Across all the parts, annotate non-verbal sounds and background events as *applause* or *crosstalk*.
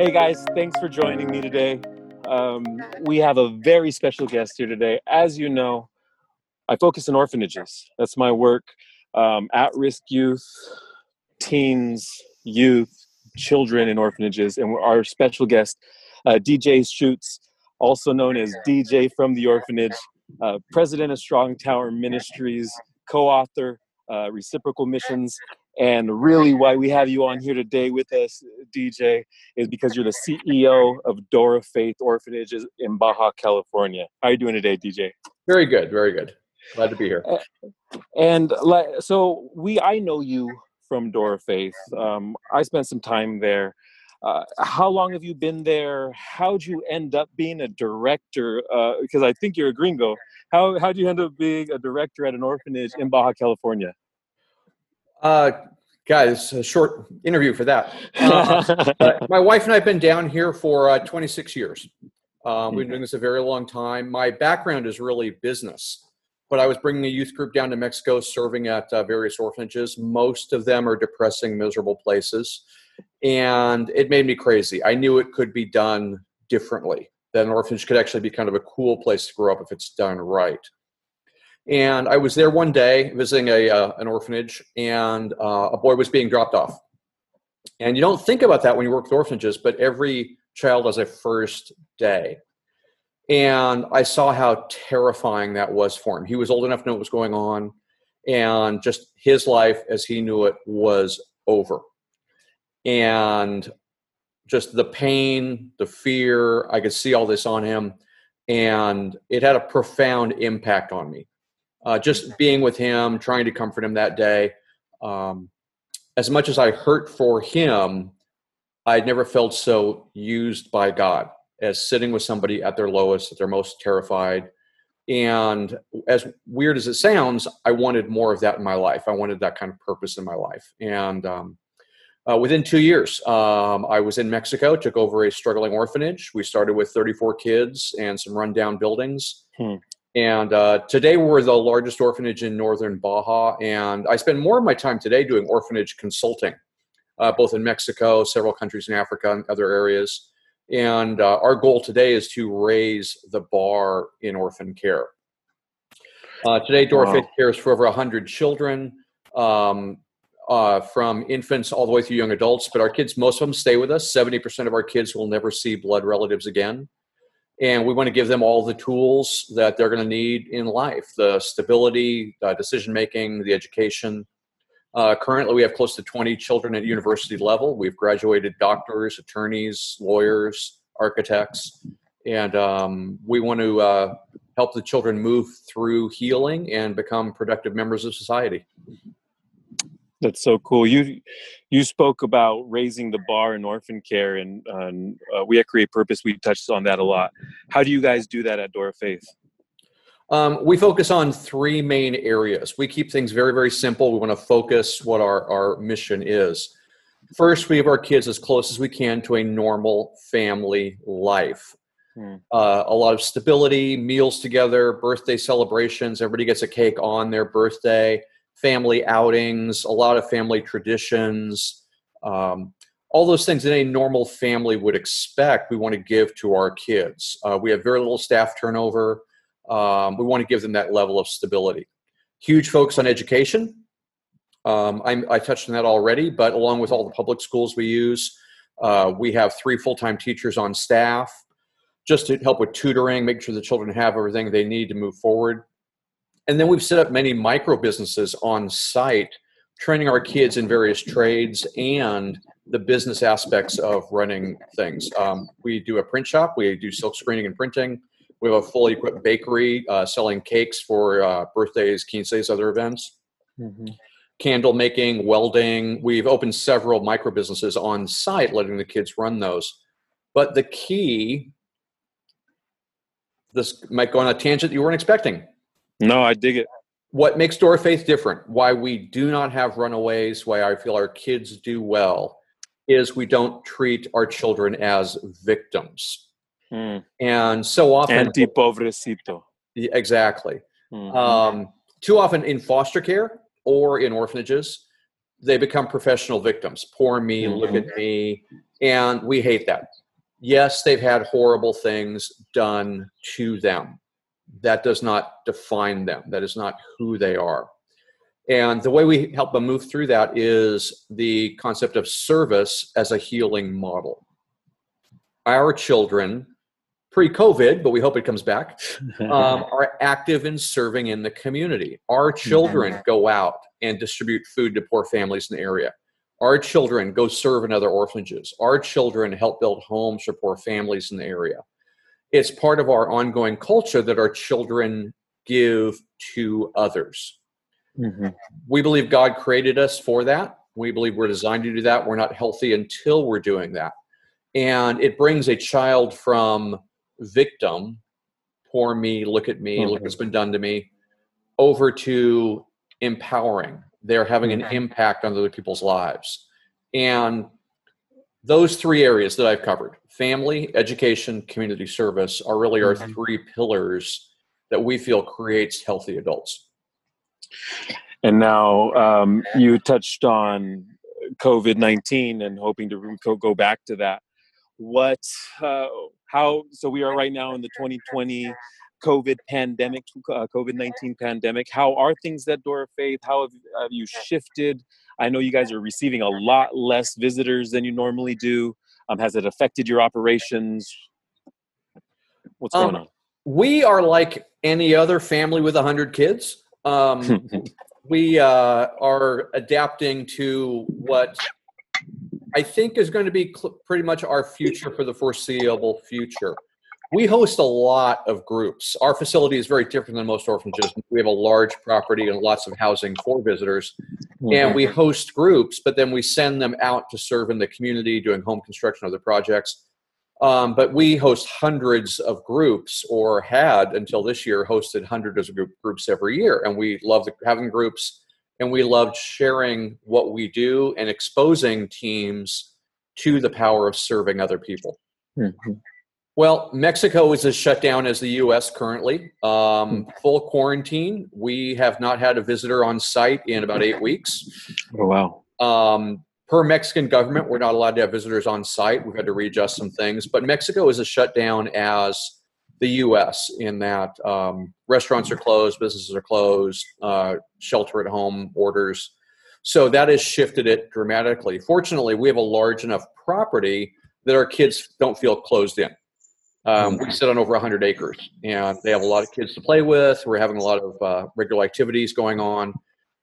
Hey guys, thanks for joining me today. Um, we have a very special guest here today. As you know, I focus on orphanages. That's my work. Um, at risk youth, teens, youth, children in orphanages. And our special guest, uh, DJ Schuetze, also known as DJ from the Orphanage, uh, president of Strong Tower Ministries, co author, uh, Reciprocal Missions, and really, why we have you on here today with us, DJ, is because you're the CEO of Door of Faith Orphanages in Baja, California. How are you doing today, DJ? Very good, very good. Glad to be here. And so we, I know you from Door of Faith. Um, I spent some time there. Uh, how long have you been there? How'd you end up being a director? Uh, because I think you're a gringo. How how'd you end up being a director at an orphanage in Baja California? Uh, guys, a short interview for that. Uh, *laughs* my wife and I have been down here for uh, 26 years. Um, we've been doing this a very long time. My background is really business, but I was bringing a youth group down to Mexico, serving at uh, various orphanages. Most of them are depressing, miserable places, and it made me crazy. I knew it could be done differently. That an orphanage could actually be kind of a cool place to grow up if it's done right. And I was there one day visiting a uh, an orphanage, and uh, a boy was being dropped off. And you don't think about that when you work with orphanages, but every child has a first day. And I saw how terrifying that was for him. He was old enough to know what was going on, and just his life as he knew it was over. And just the pain, the fear, I could see all this on him, and it had a profound impact on me uh, just being with him, trying to comfort him that day. Um, as much as I hurt for him, I'd never felt so used by God as sitting with somebody at their lowest, at their most terrified. And as weird as it sounds, I wanted more of that in my life. I wanted that kind of purpose in my life. And um, uh, within two years, um, I was in Mexico, took over a struggling orphanage. We started with 34 kids and some rundown buildings. Hmm. And uh, today we're the largest orphanage in northern Baja. And I spend more of my time today doing orphanage consulting, uh, both in Mexico, several countries in Africa, and other areas. And uh, our goal today is to raise the bar in orphan care. Uh, today, Door wow. Faith cares for over 100 children, um, uh, from infants all the way through young adults. But our kids, most of them stay with us. 70% of our kids will never see blood relatives again and we want to give them all the tools that they're going to need in life the stability uh, decision making the education. Uh, currently we have close to 20 children at university level. We've graduated doctors attorneys lawyers architects and um, we want to uh, help the children move through healing and become productive members of society that's so cool. You you spoke about raising the bar in orphan care, and, and uh, we at Create Purpose we touched on that a lot. How do you guys do that at Door of Faith? Um, we focus on three main areas. We keep things very very simple. We want to focus what our our mission is. First, we have our kids as close as we can to a normal family life. Hmm. Uh, a lot of stability, meals together, birthday celebrations. Everybody gets a cake on their birthday family outings, a lot of family traditions, um, all those things that a normal family would expect, we want to give to our kids. Uh, we have very little staff turnover. Um, we want to give them that level of stability. Huge focus on education. Um, i touched on that already, but along with all the public schools we use, uh, we have three full time teachers on staff just to help with tutoring, make sure the children have everything they need to move forward. And then we've set up many micro businesses on site, training our kids in various trades and the business aspects of running things. Um, we do a print shop, we do silk screening and printing. We have a fully equipped bakery uh, selling cakes for uh, birthdays, quinces, other events. Mm-hmm. Candle making, welding. We've opened several micro businesses on site, letting the kids run those. But the key, this might go on a tangent you weren't expecting. No, I dig it. What makes Door Faith different, why we do not have runaways, why I feel our kids do well, is we don't treat our children as victims. Mm. And so often. Anti pobrecito. Exactly. Mm-hmm. Um, too often in foster care or in orphanages, they become professional victims. Poor me, mm-hmm. look at me. And we hate that. Yes, they've had horrible things done to them. That does not define them, that is not who they are. And the way we help them move through that is the concept of service as a healing model. Our children, pre COVID, but we hope it comes back, *laughs* um, are active in serving in the community. Our children go out and distribute food to poor families in the area. Our children go serve in other orphanages. Our children help build homes for poor families in the area. It's part of our ongoing culture that our children give to others. Mm-hmm. We believe God created us for that. We believe we're designed to do that. We're not healthy until we're doing that. And it brings a child from victim, poor me, look at me, mm-hmm. look what's been done to me, over to empowering. They're having an mm-hmm. impact on other people's lives. And those three areas that I've covered family, education, community service are really our mm-hmm. three pillars that we feel creates healthy adults. And now um, you touched on COVID 19 and hoping to go back to that. What, uh, how, so we are right now in the 2020 COVID pandemic, uh, COVID 19 pandemic. How are things at Door of Faith? How have, have, you shifted? I know you guys are receiving a lot less visitors than you normally do. Um, has it affected your operations? What's um, going on? We are like any other family with 100 kids. Um, *laughs* we uh, are adapting to what I think is going to be cl- pretty much our future for the foreseeable future. We host a lot of groups. Our facility is very different than most orphanages. We have a large property and lots of housing for visitors. Mm-hmm. And we host groups, but then we send them out to serve in the community doing home construction, other projects. Um, but we host hundreds of groups, or had until this year hosted hundreds of group, groups every year. And we love having groups, and we loved sharing what we do and exposing teams to the power of serving other people. Mm-hmm. Well, Mexico is as shut down as the U.S. currently. Um, hmm. full quarantine. We have not had a visitor on site in about eight weeks. Oh wow! Um, per Mexican government, we're not allowed to have visitors on site. We've had to readjust some things, but Mexico is as shut down as the U.S. in that um, restaurants are closed, businesses are closed, uh, shelter at home orders. So that has shifted it dramatically. Fortunately, we have a large enough property that our kids don't feel closed in. Um, we sit on over 100 acres, and they have a lot of kids to play with. We're having a lot of uh, regular activities going on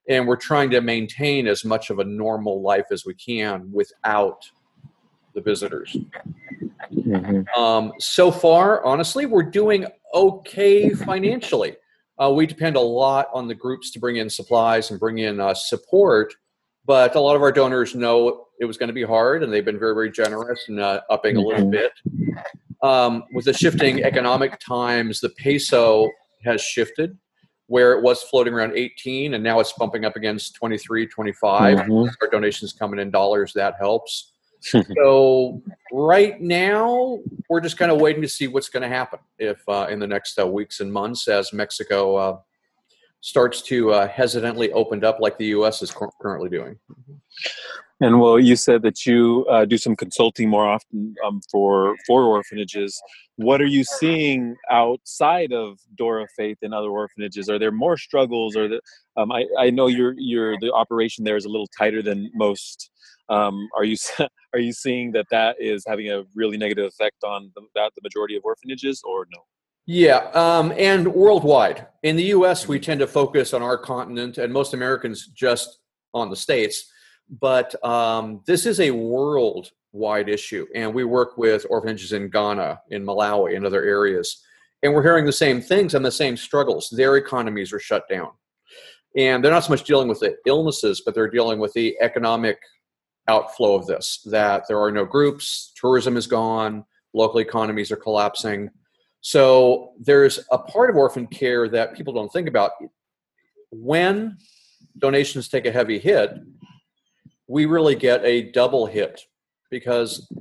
and we're trying to maintain as much of a normal life as we can without the visitors. Mm-hmm. Um, so far, honestly, we're doing okay financially. Uh, we depend a lot on the groups to bring in supplies and bring in uh, support, but a lot of our donors know it was going to be hard, and they've been very, very generous and uh, upping mm-hmm. a little mm-hmm. bit. Um, with the shifting economic times, the peso has shifted. Where it was floating around 18 and now it's bumping up against 23 25 mm-hmm. our donations coming in dollars that helps. *laughs* So right now we're just kind of waiting to see what's going to happen if uh, in the next uh, weeks and months as mexico uh, starts to uh, hesitantly open up like the us is currently doing and well, you said that you uh, do some consulting more often um, for for orphanages. What are you seeing outside of Door of Faith and other orphanages? Are there more struggles, or the, um, I, I know your your the operation there is a little tighter than most. Um, are you *laughs* are you seeing that that is having a really negative effect on the, that the majority of orphanages, or no? Yeah, um, and worldwide. In the U.S., we tend to focus on our continent, and most Americans just on the states but um, this is a worldwide issue, and we work with orphanages in Ghana, in Malawi, and other areas, and we're hearing the same things and the same struggles. Their economies are shut down, and they're not so much dealing with the illnesses, but they're dealing with the economic outflow of this. That there are no groups, tourism is gone, local economies are collapsing. So there's a part of orphan care that people don't think about. When donations take a heavy hit, we really get a double hit because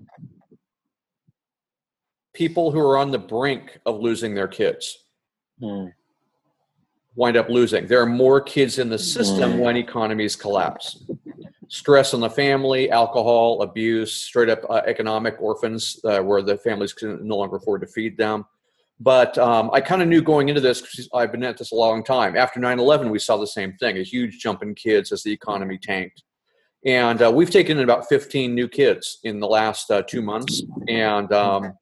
people who are on the brink of losing their kids mm. wind up losing. There are more kids in the system mm. when economies collapse. stress on the family, alcohol, abuse, straight up uh, economic orphans uh, where the families can no longer afford to feed them. But um, I kind of knew going into this because I've been at this a long time. After 9 11, we saw the same thing a huge jump in kids as the economy tanked. And uh, we've taken in about 15 new kids in the last uh, two months. And um,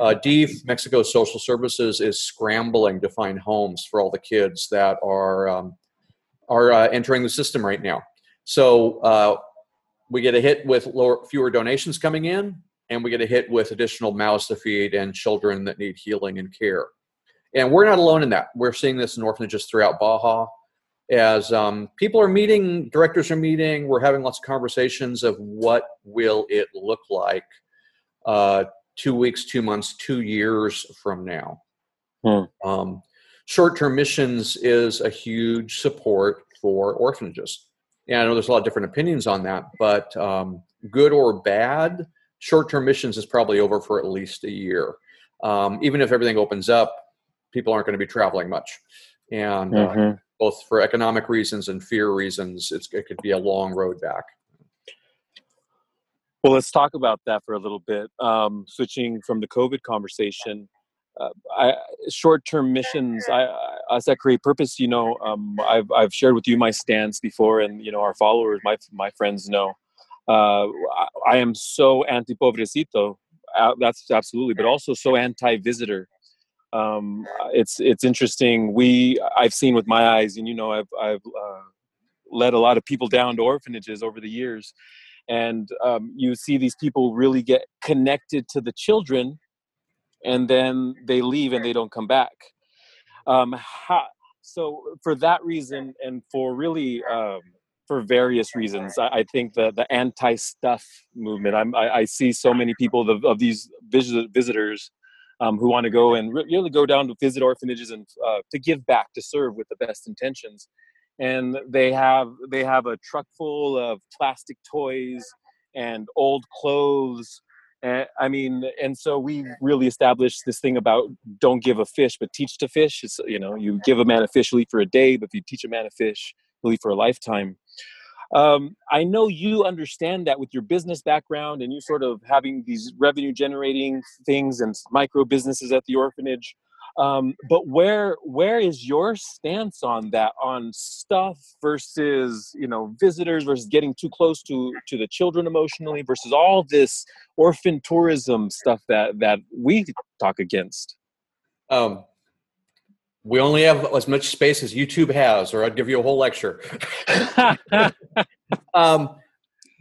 uh, DIF, Mexico Social Services, is scrambling to find homes for all the kids that are, um, are uh, entering the system right now. So uh, we get a hit with lower, fewer donations coming in, and we get a hit with additional mouths to feed and children that need healing and care. And we're not alone in that. We're seeing this in orphanages throughout Baja. As um, people are meeting, directors are meeting, we're having lots of conversations of what will it look like uh, two weeks, two months, two years from now. Hmm. Um, short-term missions is a huge support for orphanages yeah, I know there's a lot of different opinions on that, but um, good or bad, short-term missions is probably over for at least a year. Um, even if everything opens up, people aren't going to be traveling much, and uh, mm-hmm. Both for economic reasons and fear reasons, it could be a long road back. Well, let's talk about that for a little bit. Um, switching from the COVID conversation, uh, short-term missions. I, us at Create Purpose, you know, um, I've I've shared with you my stance before, and you know, our followers, my my friends know. Uh, I, I, am so anti-pobrecito. Uh, that's absolutely, but also so anti-visitor. Um, it's it's interesting. We I've seen with my eyes, and you know, I've I've uh, led a lot of people down to orphanages over the years, and um, you see these people really get connected to the children and then they leave and they don't come back. Um, so for that reason, and for really um, for various reasons, I, think the the anti stuff movement. I'm, I, I see so many people of, of these visit, visitors um, who want to go and really go down to visit orphanages and uh, to give back, to serve with the best intentions. And they have they have a truck full of plastic toys and old clothes and, I mean, and so we really established this thing about don't give a fish, but teach to fish. It's, you know, you give a man a fish, he'll eat for a day, but if you teach a man a fish, he'll eat for a lifetime. Um, I know you understand that with your business background and you sort of having these revenue generating things and micro businesses at the orphanage. Um, but where where is your stance on that on stuff versus you know visitors versus getting too close to to the children emotionally versus all this orphan tourism stuff that that we talk against um, we only have as much space as youtube has or i'd give you a whole lecture *laughs* um,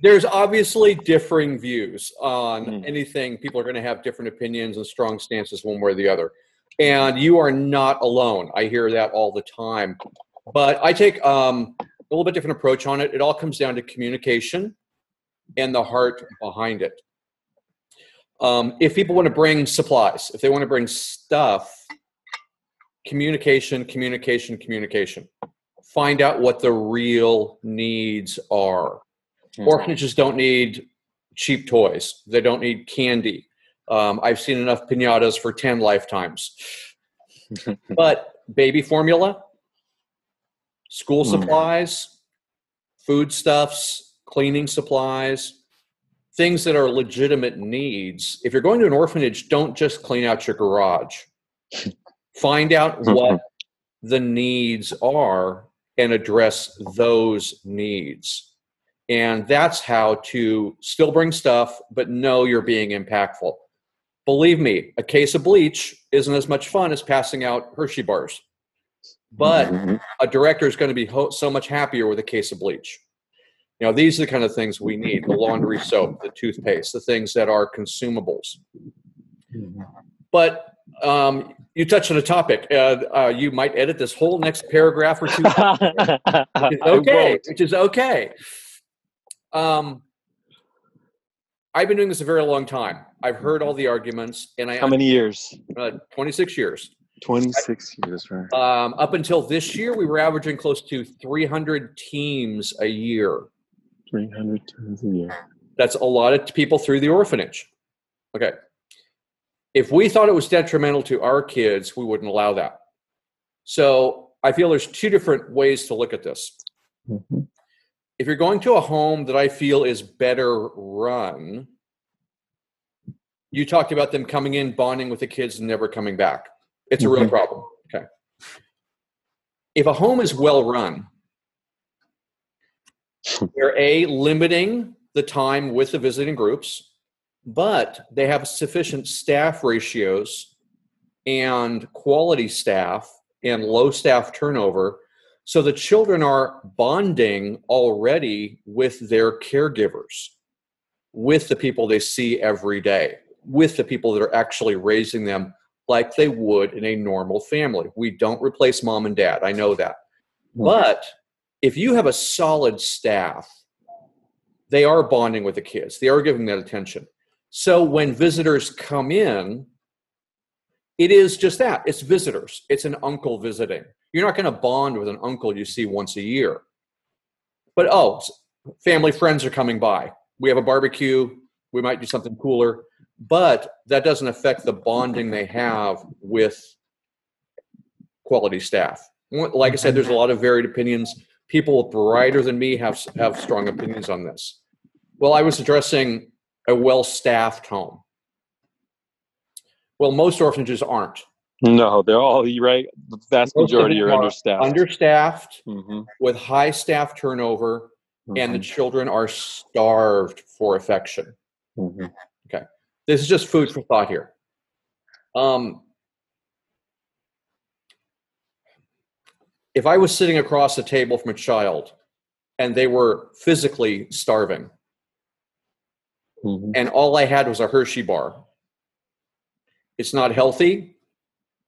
there's obviously differing views on mm. anything people are going to have different opinions and strong stances one way or the other and you are not alone. I hear that all the time. But I take um, a little bit different approach on it. It all comes down to communication and the heart behind it. Um, if people want to bring supplies, if they want to bring stuff, communication, communication, communication. Find out what the real needs are. Mm-hmm. Orphanages don't need cheap toys. They don't need candy. Um, I've seen enough pinatas for 10 lifetimes. *laughs* but baby formula, school mm. supplies, foodstuffs, cleaning supplies, things that are legitimate needs. If you're going to an orphanage, don't just clean out your garage. *laughs* Find out what the needs are and address those needs. And that's how to still bring stuff, but know you're being impactful. Believe me, a case of bleach isn't as much fun as passing out Hershey bars. But mm-hmm. a director is going to be ho- so much happier with a case of bleach. You know, these are the kind of things we need the laundry soap, the toothpaste, the things that are consumables. Mm-hmm. But um, you touched on a topic. Uh, uh, you might edit this whole next paragraph or two. *laughs* which okay. Which is okay. Um, I've been doing this a very long time. I've heard all the arguments, and I how many years? Uh, Twenty six years. Twenty six years, right? Um, up until this year, we were averaging close to three hundred teams a year. Three hundred teams a year. That's a lot of people through the orphanage. Okay. If we thought it was detrimental to our kids, we wouldn't allow that. So I feel there's two different ways to look at this. Mm-hmm. if you're going to a home that I feel is better run, you talked about them coming in, bonding with the kids, and never coming back. It's a real Mhm. problem. Okay. If a home is well run, *laughs* they're a limiting the time with the visiting groups, but they have sufficient staff ratios and quality staff and low staff turnover. So the children are bonding already with their caregivers, with the people they see every day, with the people that are actually raising them like they would in a normal family. We don't replace mom and dad. I know that. Hmm. But if you have a solid staff, they are bonding with the kids, they are giving that attention. So when visitors come in, it is just that it's visitors, it's an uncle visiting. You're not going to bond with an uncle you see once a year. But oh, family friends are coming by. We have a barbecue, we might do something cooler, but that doesn't affect the bonding they have with quality staff. Like I said, there's a lot of varied opinions. People brighter than me have have strong opinions on this. Well, I was addressing a well-staffed home. Well, most orphanages aren't. No, they're all right. The vast Most majority are are understaffed. Understaffed Mhm, with high staff turnover, and the mhm, children are starved for affection. mhm. This is just food for thought here. Um, if I was sitting across the table from a child and they were physically starving, Mhm. and all I had was a Hershey bar, it's not healthy.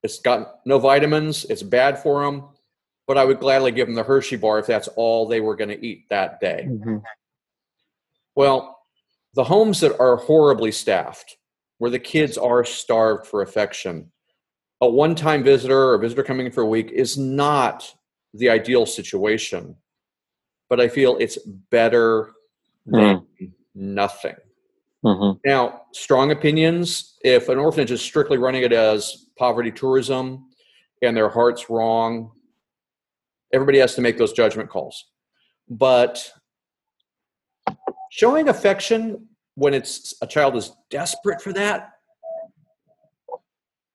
It's got no vitamins. It's bad for them. But I would gladly give them the Hershey bar if that's all they were going to eat that day. Mhm. Well, the homes that are horribly staffed, where the kids are starved for affection, a one time visitor or a visitor coming in for a week is not the ideal situation. But I feel it's better than nothing. Mhm. Now, strong opinions if an orphanage is strictly running it as poverty tourism and their heart's wrong, everybody has to make those judgment calls. But showing affection when it's a child is desperate for that,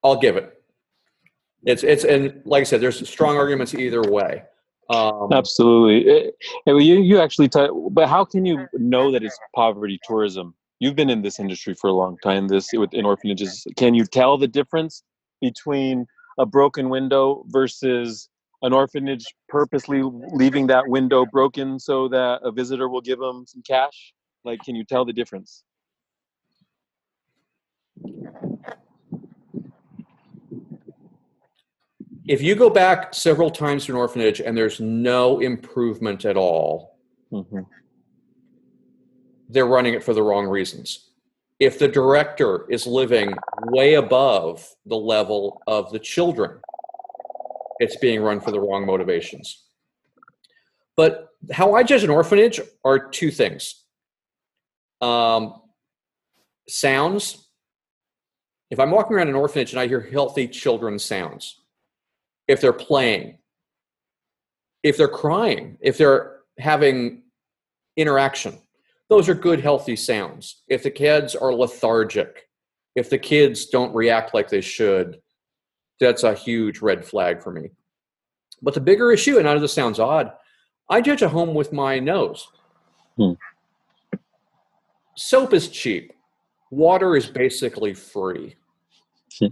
I'll give it. It's it's and like I said, there's strong arguments either way. Um, Absolutely. Eh, eh, you you actually t- but how can you know that it's poverty tourism? You've been in this industry for a long time. This with in orphanages, can you tell the difference between a broken window versus an orphanage purposely leaving that window broken so that a visitor will give them some cash? Like, can you tell the difference? if you go back several times to an orphanage and there's no improvement at all, hmm they're running it for the wrong reasons. If the director is living way above the level of the children, it's being run for the wrong motivations. But how I judge an orphanage are two things um, sounds. If I'm walking around an orphanage and I hear healthy children's sounds, if they're playing, if they're crying, if they're having interaction, those are good, healthy sounds. If the kids are lethargic, if the kids don't react like they should, that's a huge red flag for me. But the bigger issue, and I know this sounds odd, I judge a home with my nose. Hmm. Soap is cheap. Water is basically free. *laughs*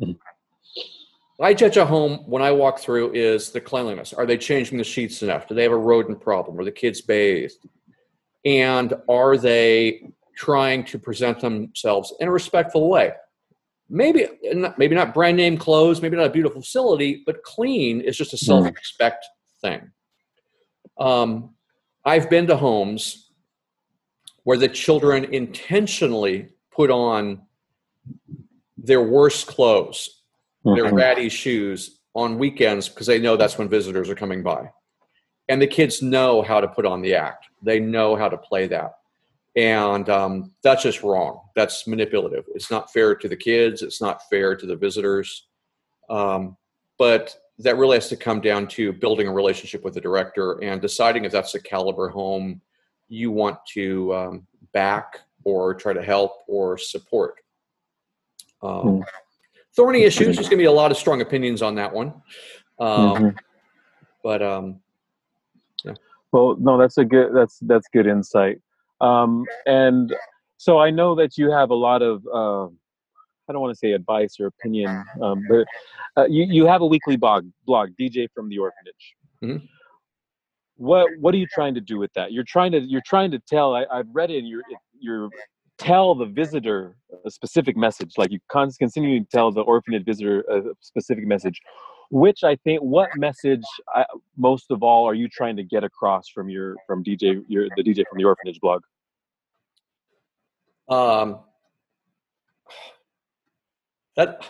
I judge a home when I walk through is the cleanliness. Are they changing the sheets enough? Do they have a rodent problem? Are the kids bathed? And are they trying to present themselves in a respectful way? Maybe maybe not brand name clothes, maybe not a beautiful facility, but clean is just a self respect thing. Um, I've been to homes where the children intentionally put on their worst clothes their Mhm. ratty shoes on weekends because they know that's when visitors are coming by. And the kids know how to put on the act. They know how to play that. And um, that's just wrong. That's manipulative. It's not fair to the kids. It's not fair to the visitors. Um, but that really has to come down to building a relationship with the director and deciding if that's the caliber home you want to um, back or try to help or support. Um, mm. Thorny issues. There's going to be a lot of strong opinions on that one. Um, mm-hmm. But um, yeah. Well, no, that's a good. That's that's good insight. Um, and so I know that you have a lot of. Uh, I don't want to say advice or opinion, um, but uh, you you have a weekly blog blog DJ from the orphanage. Mm-hmm. What what are you trying to do with that? You're trying to you're trying to tell. I, I've read it. You're you're tell the visitor a specific message like you continue to tell the orphanage visitor a specific message which i think what message I, most of all are you trying to get across from your from dj your the dj from the orphanage blog um that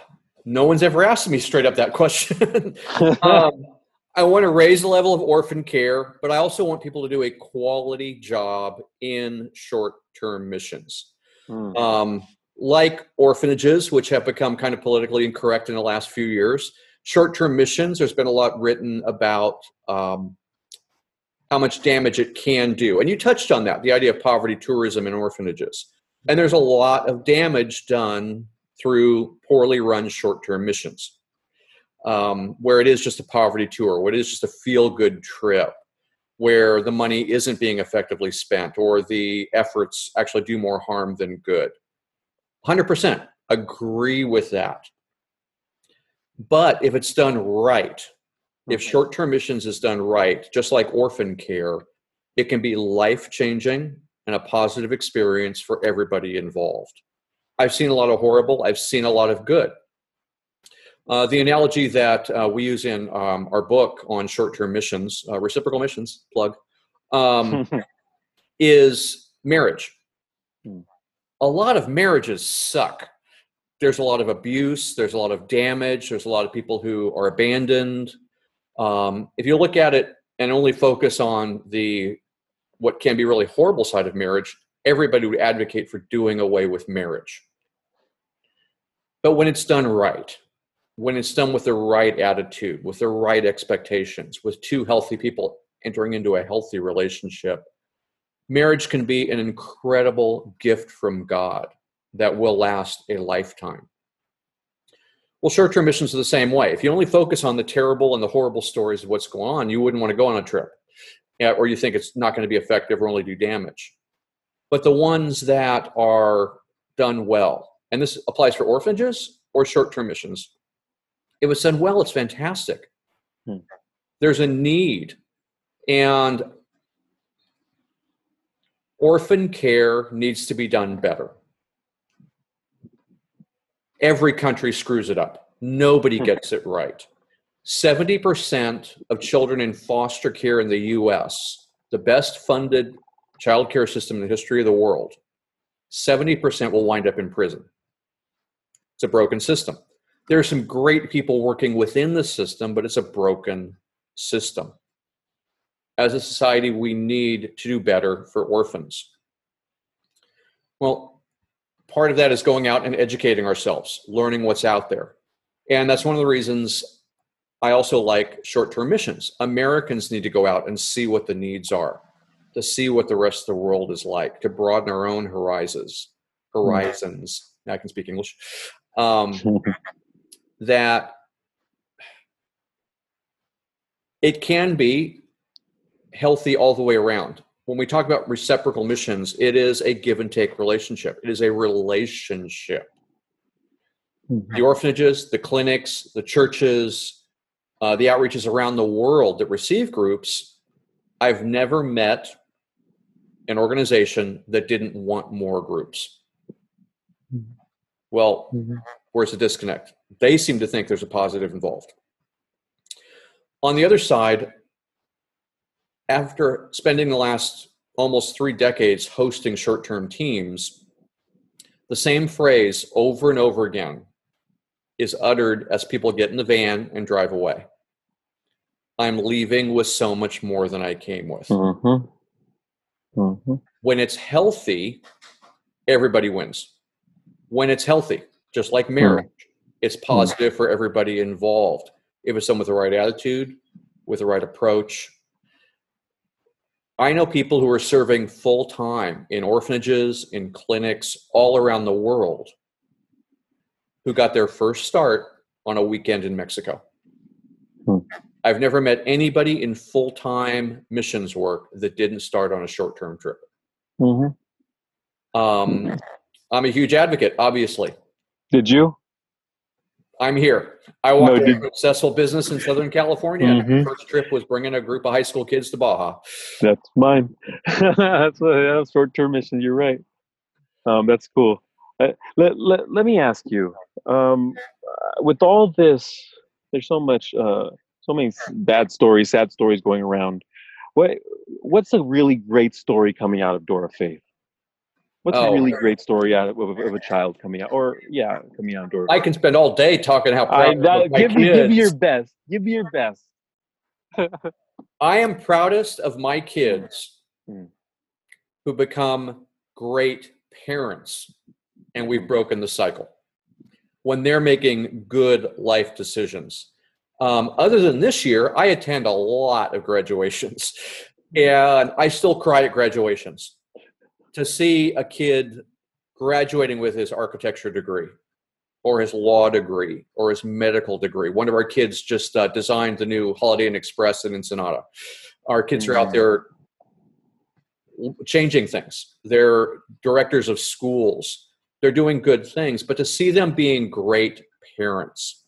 no one's ever asked me straight up that question *laughs* um, i want to raise the level of orphan care but i also want people to do a quality job in short-term missions Mm. Um, like orphanages, which have become kind of politically incorrect in the last few years. Short term missions, there's been a lot written about um, how much damage it can do. And you touched on that the idea of poverty tourism and orphanages. And there's a lot of damage done through poorly run short term missions, um, where it is just a poverty tour, where it is just a feel good trip where the money isn't being effectively spent or the efforts actually do more harm than good. 100% agree with that. But if it's done right, if short term missions is done right, just like orphan care, it can be life changing and a positive experience for everybody involved. I've seen a lot of horrible, I've seen a lot of good. Uh, the analogy that uh, we use in um, our book on short-term missions, uh, reciprocal missions, plug, um, *laughs* is marriage. Hmm. A lot of marriages suck. There's a lot of abuse. There's a lot of damage. There's a lot of people who are abandoned. Um, if you look at it and only focus on the what can be really horrible side of marriage, everybody would advocate for doing away with marriage. But when it's done right, when it's done with the right attitude, with the right expectations, with two healthy people entering into a healthy relationship, marriage can be an incredible gift from God that will last a lifetime. Well, short term missions are the same way. If you only focus on the terrible and the horrible stories of what's going on, you wouldn't want to go on a trip, or you think it's not going to be effective or only do damage. But the ones that are done well, and this applies for orphanages or short term missions, it was done well, it's fantastic. Hmm. There's a need. And orphan care needs to be done better. Every country screws it up. Nobody hmm. gets it right. 70% of children in foster care in the US, the best funded child care system in the history of the world, 70% will wind up in prison. It's a broken system there are some great people working within the system, but it's a broken system. As a society, we need to do better for orphans. Well, part of that is going out and educating ourselves, learning what's out there. And that's one of the reasons I also like short term missions. Americans need to go out and see what the needs are, to see what the rest of the world is like, to broaden our own horizons. Horizons. I can speak English. Um, *laughs* that it can be healthy all the way around. When we talk about reciprocal missions, it is a give and take relationship. It is a relationship. Mm-hmm. The orphanages, the clinics, the churches, uh, the outreaches around the world that receive groups, I've never met an organization that didn't want more groups. Mm-hmm. Well, mm-hmm. where's the disconnect? They seem to think there's a positive involved. On the other side, after spending the last almost three decades hosting short term teams, the same phrase over and over again is uttered as people get in the van and drive away. I'm leaving with so much more than I came with. Mm-hmm. Mm-hmm. When it's healthy, everybody wins. When it's healthy, just like marriage, it's hmm. positive for everybody involved. If it's done with the right attitude, with the right approach. I know people who are serving full time in orphanages, in clinics all around the world who got their first start on a weekend in Mexico. Hmm. I've never met anybody in full time missions work that didn't start on a short term trip. Mm-hmm. Um, I'm a huge advocate, obviously. Did you? I'm here. I walked no, a successful business in Southern California. Mm-hmm. first trip was bringing a group of high school kids to Baja. That's mine. *laughs* that's a short-term mission. You're right. Um, that's cool. Uh, let, let, let me ask you, um, uh, with all this, there's so much, uh, so many bad stories, sad stories going around. What, what's a really great story coming out of Door of Faith? What's oh, a really great story out of, of, of, a child coming out, or yeah, coming out door? I can spend all day talking how proud I, that, give me give me your best. Give me your best. *laughs* I am proudest of my kids mm. who become great parents, and we've broken the cycle when they're making good life decisions. Um, other than this year, I attend a lot of graduations, and I still cry at graduations to see a kid graduating with his architecture degree or his law degree or his medical degree. One of our kids just uh, designed the new Holiday Inn Express in Ensenada. Our kids are out mm. there changing things. They're directors of schools. They're doing good things, but to see them being great parents.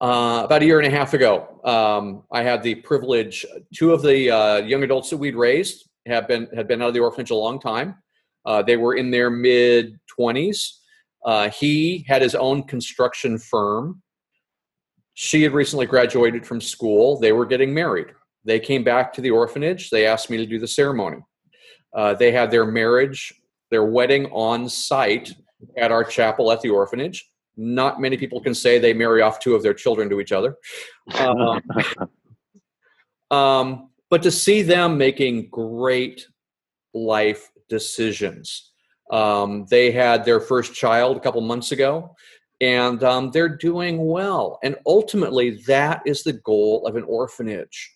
Uh, about a year and a half ago, um, I had the privilege, two of the uh, young adults that we'd raised have been had been out of the orphanage a long time. Uh, they were in their mid twenties. Uh, he had his own construction firm. She had recently graduated from school. They were getting married. They came back to the orphanage. They asked me to do the ceremony. Uh, they had their marriage, their wedding on site at our chapel at the orphanage. Not many people can say they marry off two of their children to each other. *laughs* Um, *laughs* um, but to see them making great life decisions. Um, they had their first child a couple months ago, and um, they're doing well. And ultimately, that is the goal of an orphanage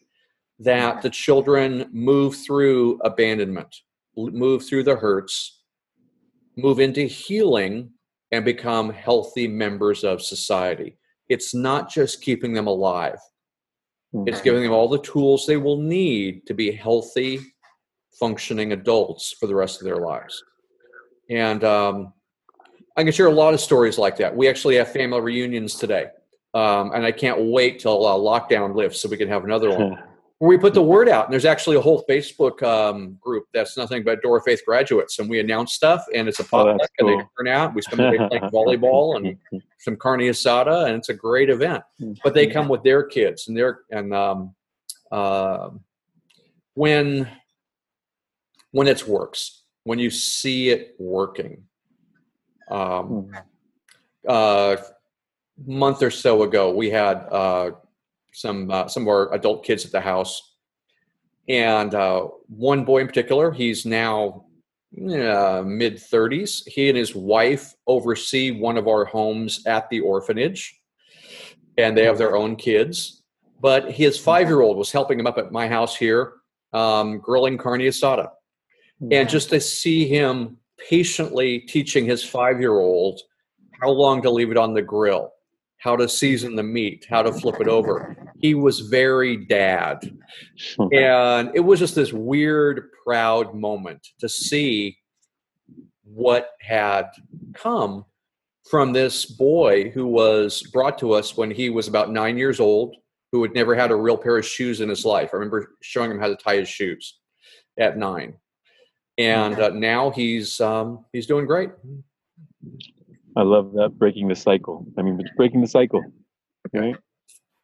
that the children move through abandonment, move through the hurts, move into healing, and become healthy members of society. It's not just keeping them alive, it's giving them all the tools they will need to be healthy, functioning adults for the rest of their lives. And um, I can share a lot of stories like that. We actually have family reunions today. Um, and I can't wait till uh, lockdown lifts so we can have another one. where *laughs* we put the word out. And there's actually a whole Facebook um, group that's nothing but Door of Faith graduates, and we announce stuff, and it's a oh, potluck, oh, cool. and they turn out. We spend the day playing volleyball and *laughs* some carne asada, and it's a great event. But they come with their kids, and their and um, uh, when when it works, when you see it working. Um, uh, month or so ago, we had uh, some uh, some of our adult kids at the house, and uh, one boy in particular, he's now uh, mid 30s. He and his wife oversee one of our homes at the orphanage, and they have their own kids. But his five year old was helping him up at my house here, um, grilling carne asada. And just to see him patiently teaching his five year old how long to leave it on the grill, how to season the meat, how to flip it over. He was very dad. *laughs* And it was just this weird, proud moment to see what had come from this boy who was brought to us when he was about nine years old, who had never had a real pair of shoes in his life. I remember showing him how to tie his shoes at nine. And uh, now he's um, he's doing great. I love that breaking the cycle. I mean, breaking the cycle, right?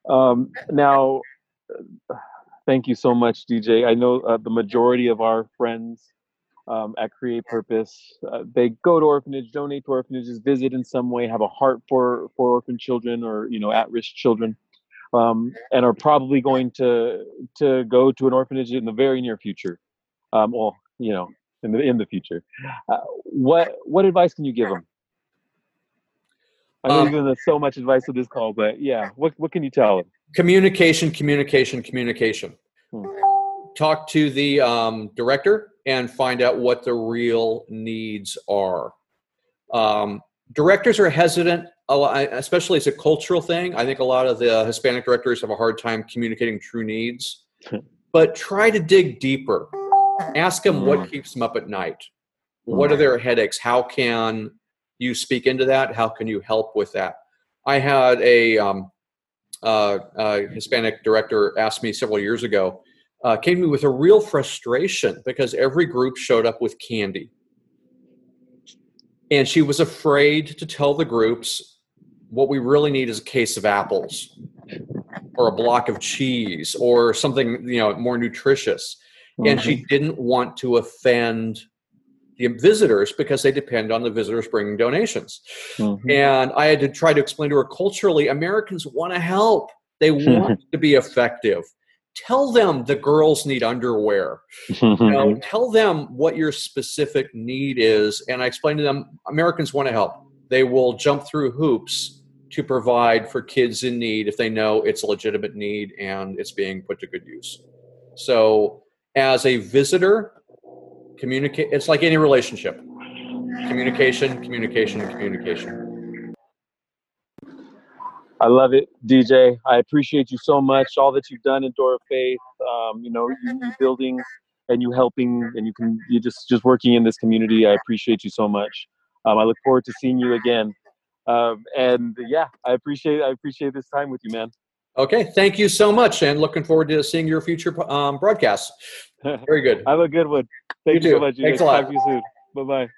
Um, now, thank you so much, DJ. I know uh, the majority of our friends um, at Create Purpose, uh, they go to orphanage, donate to orphanages, visit in some way, have a heart for for orphan children or you know at-risk children, um, and are probably going to to go to an orphanage in the very near future. Um, well, you know, in the in the future. Uh, what what advice can you give them? I know um, giving so much advice with this call, but yeah, what what can you tell them? Communication, communication, communication. Hmm. talk to the um, director and find out what the real needs are. Um, directors are hesitant, especially as a cultural thing. I think a lot of the Hispanic directors have a hard time communicating true needs. but try to dig deeper. Ask them what mm. keeps them up at night. What are their headaches? How can you speak into that? How can you help with that? I had a um, uh, uh, Hispanic director ask me several years ago, uh, came to me with a real frustration because every group showed up with candy. And she was afraid to tell the groups what we really need is a case of apples or a block of cheese or something you know more nutritious. And she mm-hmm. didn't want to offend the visitors because they depend on the visitors bringing donations. Mm-hmm. And I had to try to explain to her culturally, Americans want to help. They want *laughs* to be effective. Tell them the girls need underwear. you know, tell them what your specific need is. And I explained to them, Americans want to help. They will jump through hoops to provide for kids in need if they know it's a legitimate need and it's being put to good use. So, as a visitor, communicate it's like any relationship. Communication communication and communication. I love it dj i appreciate you so much. All that you've done in door of faith um, you know you, you building and you helping and you can you just just working in this community. I appreciate you so much. Um, i look forward to seeing you again. Um, and yeah i appreciate i appreciate this time with you man. Okay thank you so much and looking forward to seeing your future um, broadcasts very good have a good one Thank you, you so much. You Thanks a lot. Talk to you soon. Bye bye.